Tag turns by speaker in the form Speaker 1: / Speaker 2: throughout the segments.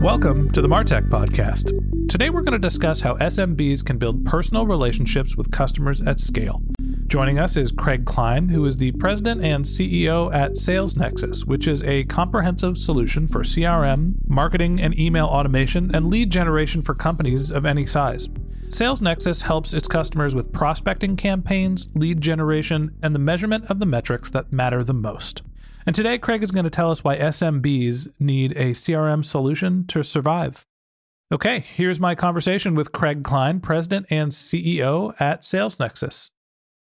Speaker 1: Welcome to the Martech Podcast. Today we're going to discuss how SMBs can build personal relationships with customers at scale. Joining us is Craig Klein, who is the president and CEO at Sales Nexus, which is a comprehensive solution for CRM, marketing and email automation, and lead generation for companies of any size. Sales Nexus helps its customers with prospecting campaigns, lead generation, and the measurement of the metrics that matter the most. And today, Craig is going to tell us why SMBs need a CRM solution to survive. Okay, here's my conversation with Craig Klein, President and CEO at Sales Nexus.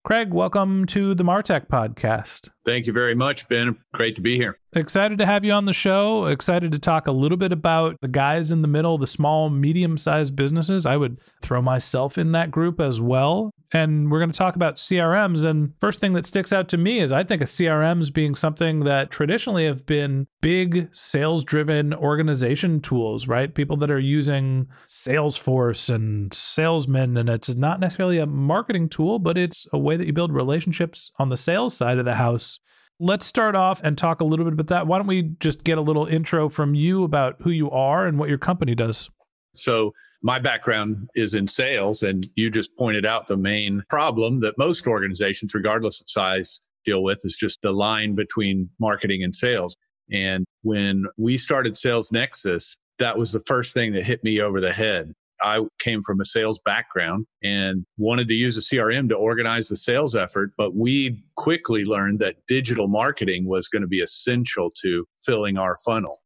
Speaker 1: Craig, welcome to the Martech podcast.
Speaker 2: Thank you very much, Ben. Great to be here.
Speaker 1: Excited to have you on the show. Excited to talk a little bit about the guys in the middle, the small, medium sized businesses. I would throw myself in that group as well. And we're going to talk about CRMs. And first thing that sticks out to me is I think of CRMs being something that traditionally have been big sales driven organization tools, right? People that are using Salesforce and salesmen. And it's not necessarily a marketing tool, but it's a way that you build relationships on the sales side of the house let's start off and talk a little bit about that. Why don't we just get a little intro from you about who you are and what your company does?
Speaker 2: So, my background is in sales, and you just pointed out the main problem that most organizations, regardless of size, deal with is just the line between marketing and sales. And when we started Sales Nexus, that was the first thing that hit me over the head. I came from a sales background and wanted to use a CRM to organize the sales effort, but we quickly learned that digital marketing was going to be essential to filling our funnel.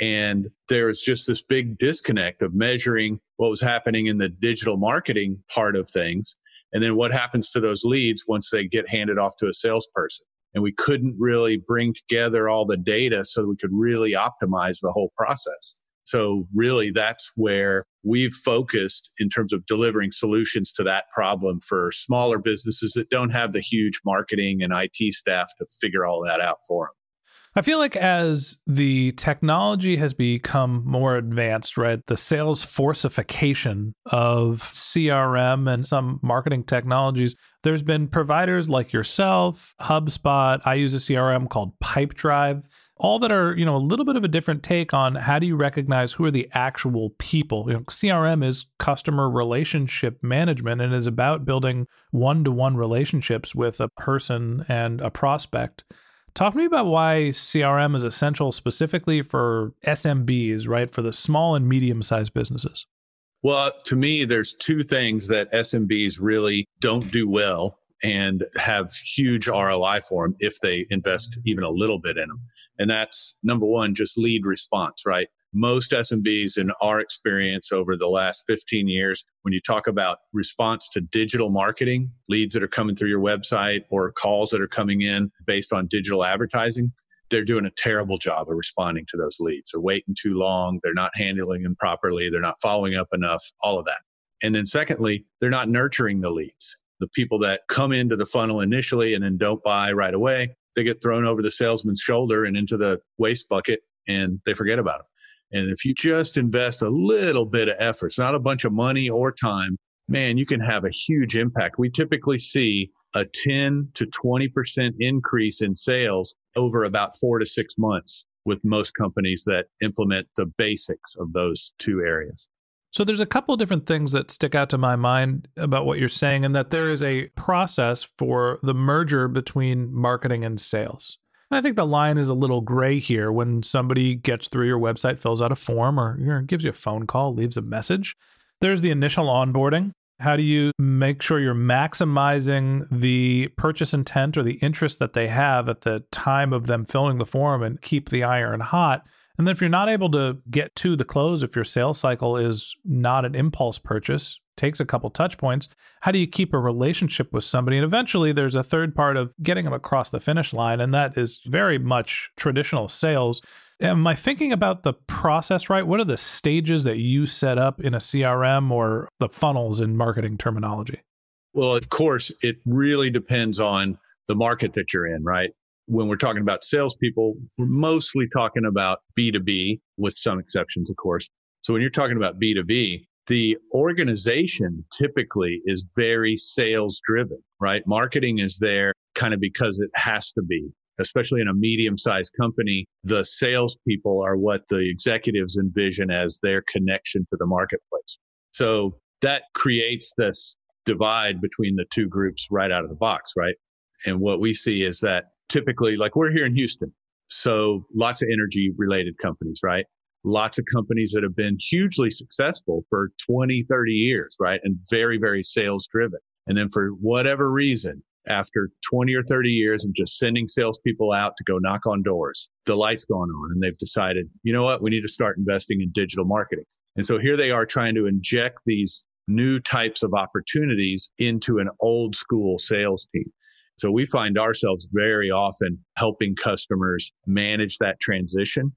Speaker 2: And there was just this big disconnect of measuring what was happening in the digital marketing part of things. And then what happens to those leads once they get handed off to a salesperson. And we couldn't really bring together all the data so we could really optimize the whole process. So, really, that's where we've focused in terms of delivering solutions to that problem for smaller businesses that don't have the huge marketing and IT staff to figure all that out for them.
Speaker 1: I feel like as the technology has become more advanced, right, the sales forcification of CRM and some marketing technologies, there's been providers like yourself, HubSpot. I use a CRM called Pipedrive all that are you know a little bit of a different take on how do you recognize who are the actual people? You know crm is customer relationship management and is about building one-to-one relationships with a person and a prospect. Talk to me about why crm is essential specifically for smbs right for the small and medium-sized businesses.
Speaker 2: Well to me there's two things that smbs really don't do well and have huge ROI for them if they invest even a little bit in them. And that's number one, just lead response, right? Most SMBs, in our experience over the last 15 years, when you talk about response to digital marketing, leads that are coming through your website or calls that are coming in based on digital advertising, they're doing a terrible job of responding to those leads. They're waiting too long. They're not handling them properly. They're not following up enough, all of that. And then secondly, they're not nurturing the leads. The people that come into the funnel initially and then don't buy right away, they get thrown over the salesman's shoulder and into the waste bucket and they forget about them. And if you just invest a little bit of effort, it's not a bunch of money or time, man, you can have a huge impact. We typically see a 10 to 20% increase in sales over about four to six months with most companies that implement the basics of those two areas.
Speaker 1: So there's a couple different things that stick out to my mind about what you're saying, and that there is a process for the merger between marketing and sales. And I think the line is a little gray here when somebody gets through your website, fills out a form, or gives you a phone call, leaves a message. There's the initial onboarding. How do you make sure you're maximizing the purchase intent or the interest that they have at the time of them filling the form and keep the iron hot? And then if you're not able to get to the close, if your sales cycle is not an impulse purchase, takes a couple touch points, how do you keep a relationship with somebody? And eventually there's a third part of getting them across the finish line, and that is very much traditional sales. Am I thinking about the process right? What are the stages that you set up in a CRM or the funnels in marketing terminology?
Speaker 2: Well, of course, it really depends on the market that you're in, right? When we're talking about salespeople, we're mostly talking about B2B with some exceptions, of course. So when you're talking about B2B, the organization typically is very sales driven, right? Marketing is there kind of because it has to be, especially in a medium sized company. The salespeople are what the executives envision as their connection to the marketplace. So that creates this divide between the two groups right out of the box, right? And what we see is that typically like we're here in Houston. So lots of energy related companies, right? Lots of companies that have been hugely successful for 20, 30 years, right? And very, very sales driven. And then for whatever reason, after 20 or 30 years of just sending salespeople out to go knock on doors, the lights gone on and they've decided, you know what? We need to start investing in digital marketing. And so here they are trying to inject these new types of opportunities into an old school sales team. So we find ourselves very often helping customers manage that transition.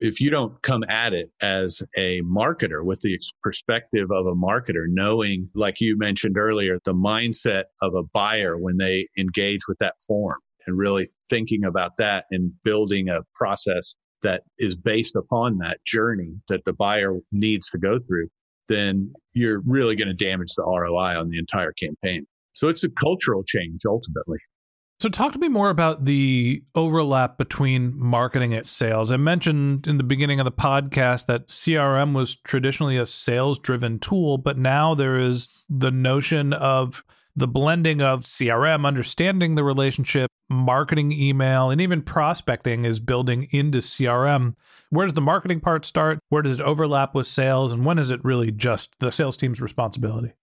Speaker 2: If you don't come at it as a marketer with the perspective of a marketer, knowing, like you mentioned earlier, the mindset of a buyer when they engage with that form and really thinking about that and building a process that is based upon that journey that the buyer needs to go through, then you're really going to damage the ROI on the entire campaign. So it's a cultural change ultimately.
Speaker 1: So, talk to me more about the overlap between marketing and sales. I mentioned in the beginning of the podcast that CRM was traditionally a sales driven tool, but now there is the notion of the blending of CRM, understanding the relationship, marketing email, and even prospecting is building into CRM. Where does the marketing part start? Where does it overlap with sales? And when is it really just the sales team's responsibility?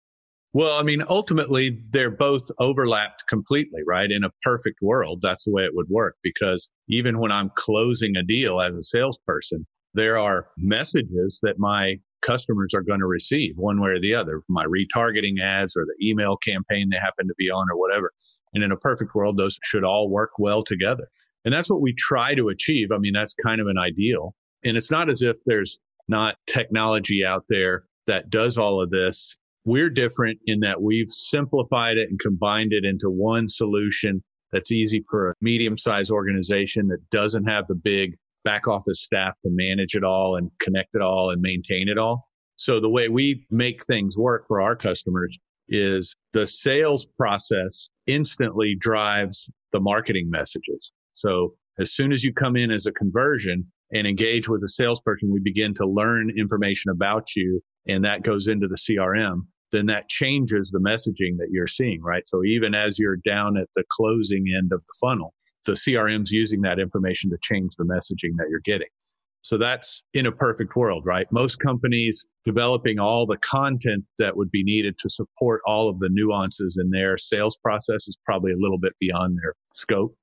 Speaker 2: Well, I mean, ultimately, they're both overlapped completely, right? In a perfect world, that's the way it would work because even when I'm closing a deal as a salesperson, there are messages that my customers are going to receive one way or the other my retargeting ads or the email campaign they happen to be on or whatever. And in a perfect world, those should all work well together. And that's what we try to achieve. I mean, that's kind of an ideal. And it's not as if there's not technology out there that does all of this we're different in that we've simplified it and combined it into one solution that's easy for a medium sized organization that doesn't have the big back office staff to manage it all and connect it all and maintain it all. So the way we make things work for our customers is the sales process instantly drives the marketing messages. So as soon as you come in as a conversion and engage with a salesperson, we begin to learn information about you and that goes into the CRM, then that changes the messaging that you're seeing, right? So even as you're down at the closing end of the funnel, the CRM's using that information to change the messaging that you're getting. So that's in a perfect world, right? Most companies developing all the content that would be needed to support all of the nuances in their sales process is probably a little bit beyond their scope.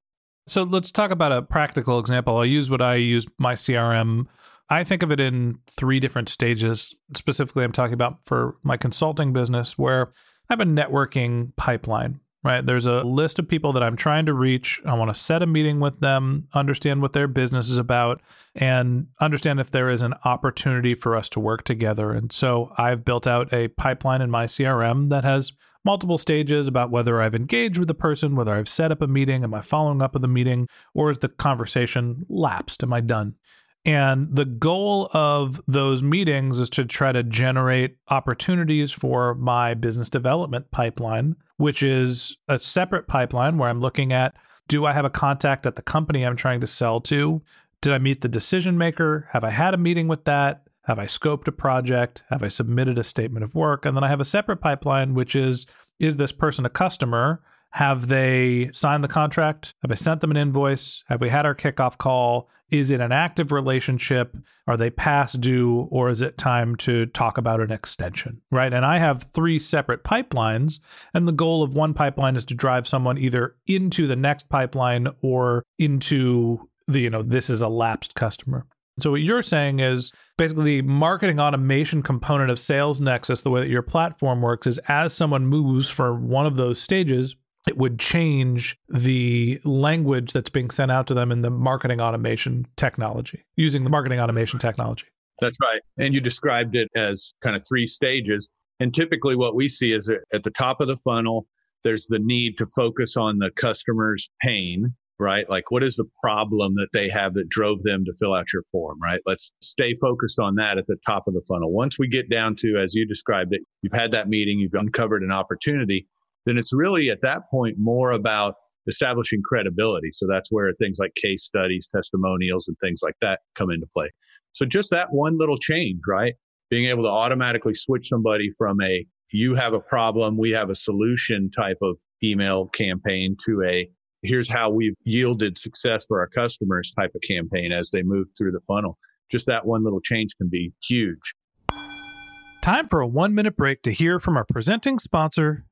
Speaker 1: So let's talk about a practical example. I'll use what I use my CRM I think of it in three different stages. Specifically, I'm talking about for my consulting business where I have a networking pipeline, right? There's a list of people that I'm trying to reach. I want to set a meeting with them, understand what their business is about, and understand if there is an opportunity for us to work together. And so I've built out a pipeline in my CRM that has multiple stages about whether I've engaged with the person, whether I've set up a meeting, am I following up with the meeting, or is the conversation lapsed? Am I done? And the goal of those meetings is to try to generate opportunities for my business development pipeline, which is a separate pipeline where I'm looking at do I have a contact at the company I'm trying to sell to? Did I meet the decision maker? Have I had a meeting with that? Have I scoped a project? Have I submitted a statement of work? And then I have a separate pipeline, which is is this person a customer? Have they signed the contract? Have I sent them an invoice? Have we had our kickoff call? Is it an active relationship? Are they past due or is it time to talk about an extension? Right. And I have three separate pipelines. And the goal of one pipeline is to drive someone either into the next pipeline or into the, you know, this is a lapsed customer. So what you're saying is basically the marketing automation component of Sales Nexus, the way that your platform works is as someone moves from one of those stages, it would change the language that's being sent out to them in the marketing automation technology, using the marketing automation technology.
Speaker 2: That's right. And you described it as kind of three stages. And typically, what we see is at the top of the funnel, there's the need to focus on the customer's pain, right? Like, what is the problem that they have that drove them to fill out your form, right? Let's stay focused on that at the top of the funnel. Once we get down to, as you described it, you've had that meeting, you've uncovered an opportunity then it's really at that point more about establishing credibility. So that's where things like case studies, testimonials, and things like that come into play. So just that one little change, right? Being able to automatically switch somebody from a you have a problem, we have a solution type of email campaign to a here's how we've yielded success for our customers type of campaign as they move through the funnel. Just that one little change can be huge.
Speaker 1: Time for a one minute break to hear from our presenting sponsor,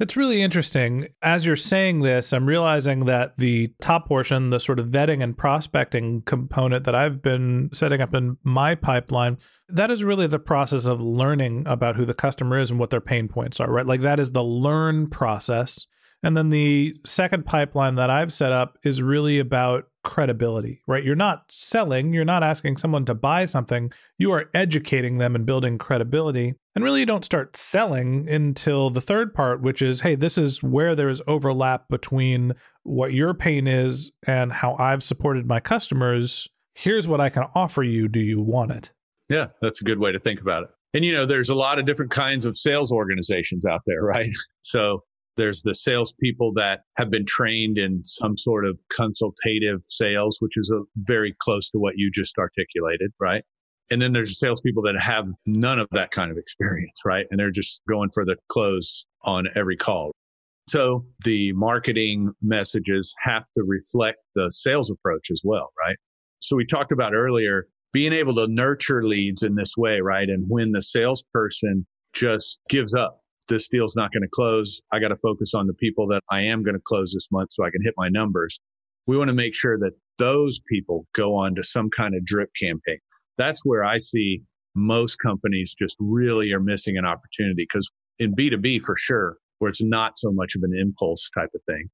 Speaker 1: It's really interesting. As you're saying this, I'm realizing that the top portion, the sort of vetting and prospecting component that I've been setting up in my pipeline, that is really the process of learning about who the customer is and what their pain points are, right? Like that is the learn process. And then the second pipeline that I've set up is really about credibility, right? You're not selling, you're not asking someone to buy something, you are educating them and building credibility. And really, you don't start selling until the third part, which is hey, this is where there is overlap between what your pain is and how I've supported my customers. Here's what I can offer you. Do you want it?
Speaker 2: Yeah, that's a good way to think about it. And you know, there's a lot of different kinds of sales organizations out there, right? So there's the salespeople that have been trained in some sort of consultative sales, which is a, very close to what you just articulated, right? And then there's salespeople that have none of that kind of experience, right? And they're just going for the close on every call. So the marketing messages have to reflect the sales approach as well, right? So we talked about earlier being able to nurture leads in this way, right? And when the salesperson just gives up this deal's not going to close. I got to focus on the people that I am going to close this month so I can hit my numbers. We want to make sure that those people go on to some kind of drip campaign. That's where I see most companies just really are missing an opportunity because in B2B for sure, where it's not so much of an impulse type of thing.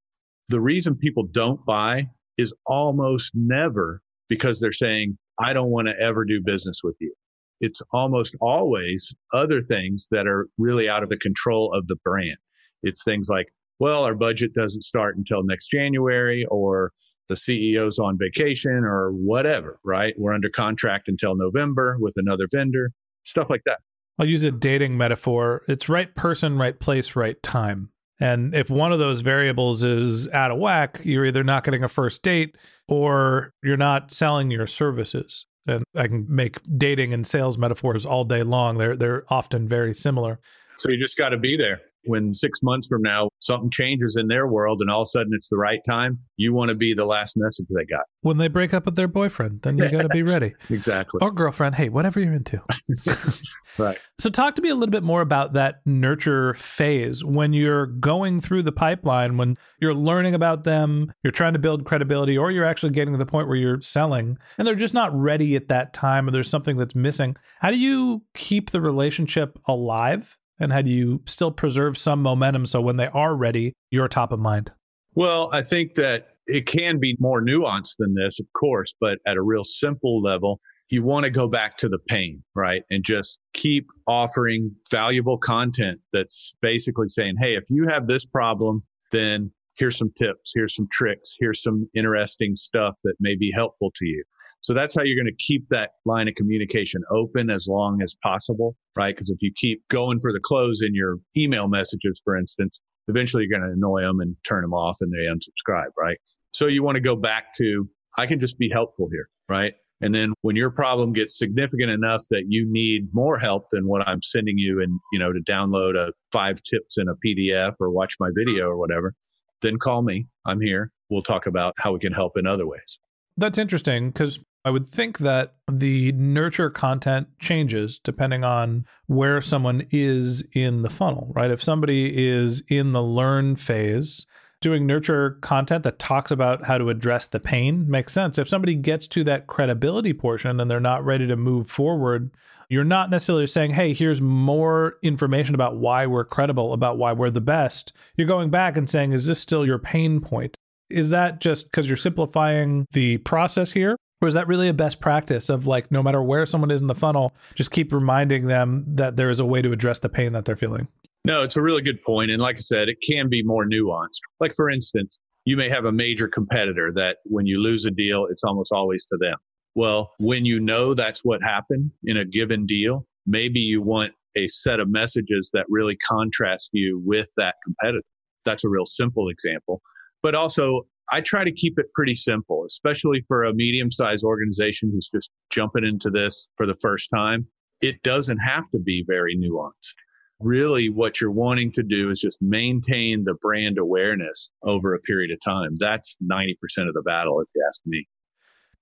Speaker 2: The reason people don't buy is almost never because they're saying, I don't want to ever do business with you. It's almost always other things that are really out of the control of the brand. It's things like, well, our budget doesn't start until next January, or the CEO's on vacation, or whatever, right? We're under contract until November with another vendor, stuff like that.
Speaker 1: I'll use a dating metaphor. It's right person, right place, right time. And if one of those variables is out of whack, you're either not getting a first date or you're not selling your services. And I can make dating and sales metaphors all day long. They're they're often very similar.
Speaker 2: So you just got to be there when six months from now something changes in their world and all of a sudden it's the right time, you want to be the last message they got.
Speaker 1: When they break up with their boyfriend, then you got to be ready.
Speaker 2: exactly.
Speaker 1: Or girlfriend. Hey, whatever you're into.
Speaker 2: right.
Speaker 1: So, talk to me a little bit more about that nurture phase when you're going through the pipeline, when you're learning about them, you're trying to build credibility, or you're actually getting to the point where you're selling and they're just not ready at that time or there's something that's missing. How do you keep the relationship alive and how do you still preserve some momentum so when they are ready, you're top of mind?
Speaker 2: Well, I think that it can be more nuanced than this, of course, but at a real simple level, you want to go back to the pain, right? And just keep offering valuable content that's basically saying, hey, if you have this problem, then here's some tips, here's some tricks, here's some interesting stuff that may be helpful to you. So that's how you're going to keep that line of communication open as long as possible, right? Because if you keep going for the close in your email messages, for instance, eventually you're going to annoy them and turn them off and they unsubscribe, right? So you want to go back to, I can just be helpful here, right? And then when your problem gets significant enough that you need more help than what I'm sending you and, you know, to download a five tips in a PDF or watch my video or whatever, then call me. I'm here. We'll talk about how we can help in other ways.
Speaker 1: That's interesting because I would think that the nurture content changes depending on where someone is in the funnel, right? If somebody is in the learn phase, doing nurture content that talks about how to address the pain makes sense. If somebody gets to that credibility portion and they're not ready to move forward, you're not necessarily saying, hey, here's more information about why we're credible, about why we're the best. You're going back and saying, is this still your pain point? Is that just because you're simplifying the process here? Or is that really a best practice of like, no matter where someone is in the funnel, just keep reminding them that there is a way to address the pain that they're feeling?
Speaker 2: No, it's a really good point. And like I said, it can be more nuanced. Like, for instance, you may have a major competitor that when you lose a deal, it's almost always to them. Well, when you know that's what happened in a given deal, maybe you want a set of messages that really contrast you with that competitor. That's a real simple example. But also, I try to keep it pretty simple, especially for a medium sized organization who's just jumping into this for the first time. It doesn't have to be very nuanced. Really, what you're wanting to do is just maintain the brand awareness over a period of time. That's 90% of the battle, if you ask me.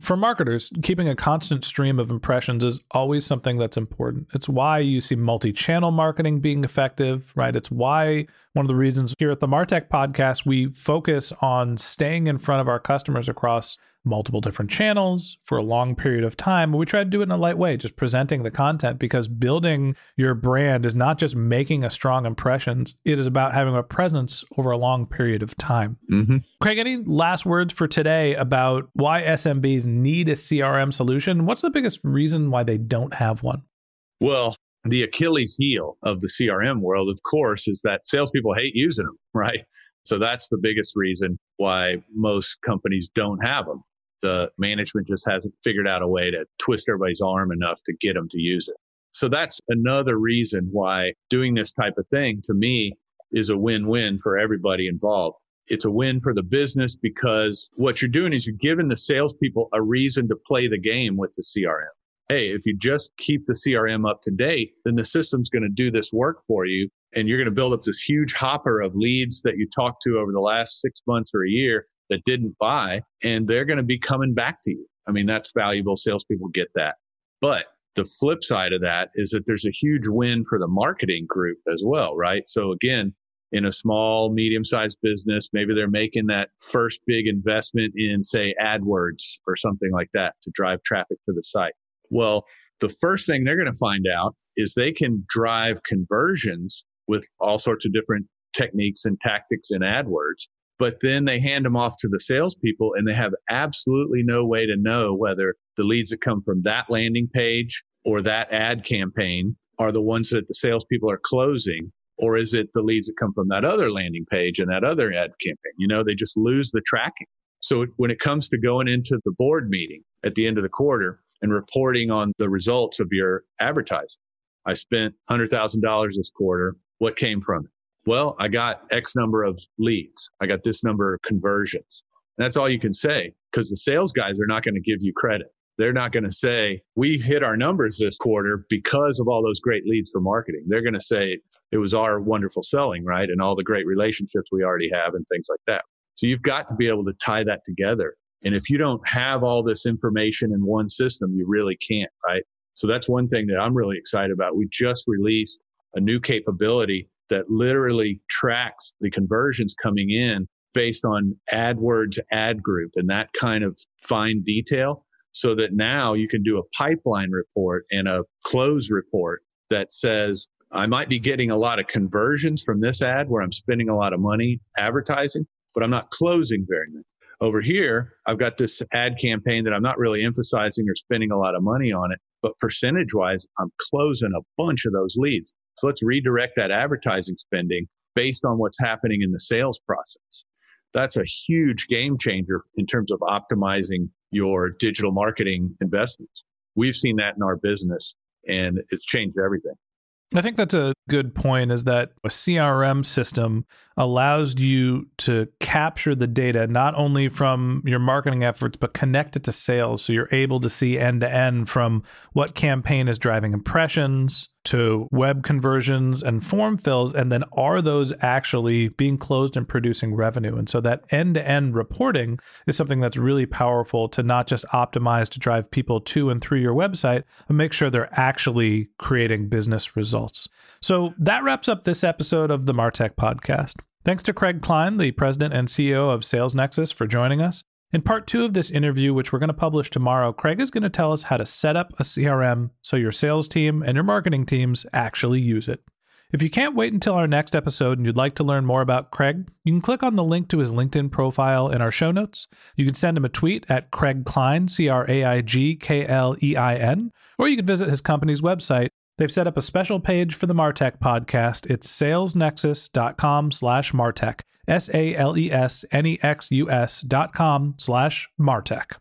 Speaker 1: For marketers, keeping a constant stream of impressions is always something that's important. It's why you see multi channel marketing being effective, right? It's why one of the reasons here at the Martech podcast, we focus on staying in front of our customers across multiple different channels for a long period of time. We try to do it in a light way, just presenting the content because building your brand is not just making a strong impression, it is about having a presence over a long period of time.
Speaker 2: Mm-hmm.
Speaker 1: Craig, any last words for today about why SMBs need a CRM solution? What's the biggest reason why they don't have one?
Speaker 2: Well, the Achilles heel of the CRM world, of course, is that salespeople hate using them, right? So that's the biggest reason why most companies don't have them the management just hasn't figured out a way to twist everybody's arm enough to get them to use it. So that's another reason why doing this type of thing to me is a win win for everybody involved. It's a win for the business because what you're doing is you're giving the salespeople a reason to play the game with the CRM. Hey, if you just keep the CRM up to date, then the system's going to do this work for you. And you're going to build up this huge hopper of leads that you talked to over the last six months or a year that didn't buy, and they're going to be coming back to you. I mean, that's valuable. Salespeople get that. But the flip side of that is that there's a huge win for the marketing group as well, right? So again, in a small, medium sized business, maybe they're making that first big investment in, say, AdWords or something like that to drive traffic to the site. Well, the first thing they're going to find out is they can drive conversions with all sorts of different techniques and tactics in AdWords. But then they hand them off to the salespeople and they have absolutely no way to know whether the leads that come from that landing page or that ad campaign are the ones that the salespeople are closing, or is it the leads that come from that other landing page and that other ad campaign? You know, they just lose the tracking. So when it comes to going into the board meeting at the end of the quarter and reporting on the results of your advertising, I spent $100,000 this quarter. What came from it? Well, I got X number of leads. I got this number of conversions. And that's all you can say because the sales guys are not going to give you credit. They're not going to say, we hit our numbers this quarter because of all those great leads for marketing. They're going to say it was our wonderful selling, right? And all the great relationships we already have and things like that. So you've got to be able to tie that together. And if you don't have all this information in one system, you really can't, right? So that's one thing that I'm really excited about. We just released a new capability that literally tracks the conversions coming in based on AdWords ad group and that kind of fine detail so that now you can do a pipeline report and a close report that says, I might be getting a lot of conversions from this ad where I'm spending a lot of money advertising, but I'm not closing very many. Over here, I've got this ad campaign that I'm not really emphasizing or spending a lot of money on it, but percentage wise, I'm closing a bunch of those leads. So let's redirect that advertising spending based on what's happening in the sales process. That's a huge game changer in terms of optimizing your digital marketing investments. We've seen that in our business and it's changed everything.
Speaker 1: I think that's a good point is that a CRM system allows you to capture the data not only from your marketing efforts but connect it to sales so you're able to see end to end from what campaign is driving impressions to web conversions and form fills and then are those actually being closed and producing revenue? And so that end to end reporting is something that's really powerful to not just optimize to drive people to and through your website but make sure they're actually creating business results. So that wraps up this episode of the martech podcast. Thanks to Craig Klein, the president and CEO of Sales Nexus, for joining us. In part two of this interview, which we're going to publish tomorrow, Craig is going to tell us how to set up a CRM so your sales team and your marketing teams actually use it. If you can't wait until our next episode and you'd like to learn more about Craig, you can click on the link to his LinkedIn profile in our show notes. You can send him a tweet at Craig Klein, C R A I G K L E I N, or you can visit his company's website They've set up a special page for the Martech podcast. It's salesnexus.com slash Martech. S-A-L-E-S-N-E-X-U-S dot com slash Martech.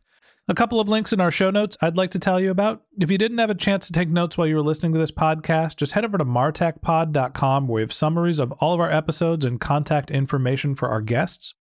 Speaker 1: A couple of links in our show notes I'd like to tell you about. If you didn't have a chance to take notes while you were listening to this podcast, just head over to martechpod.com where we have summaries of all of our episodes and contact information for our guests.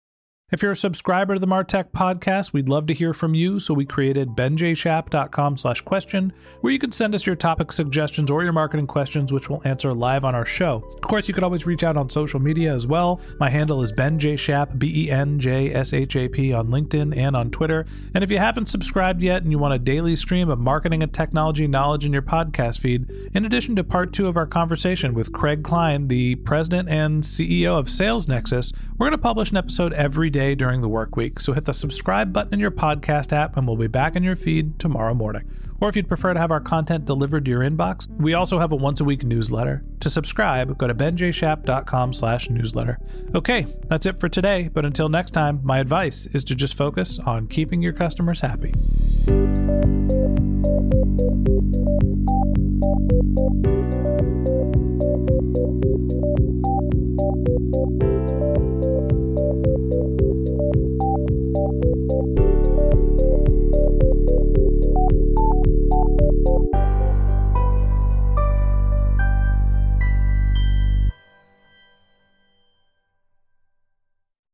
Speaker 1: If you're a subscriber to the Martech podcast, we'd love to hear from you, so we created benjshap.com slash question, where you can send us your topic suggestions or your marketing questions, which we'll answer live on our show. Of course, you could always reach out on social media as well. My handle is benjshap, B-E-N-J-S-H-A-P on LinkedIn and on Twitter. And if you haven't subscribed yet and you want a daily stream of marketing and technology knowledge in your podcast feed, in addition to part two of our conversation with Craig Klein, the president and CEO of Sales Nexus, we're going to publish an episode every day day during the work week. So hit the subscribe button in your podcast app and we'll be back in your feed tomorrow morning. Or if you'd prefer to have our content delivered to your inbox, we also have a once a week newsletter. To subscribe, go to benjshap.com slash newsletter. Okay, that's it for today. But until next time, my advice is to just focus on keeping your customers happy.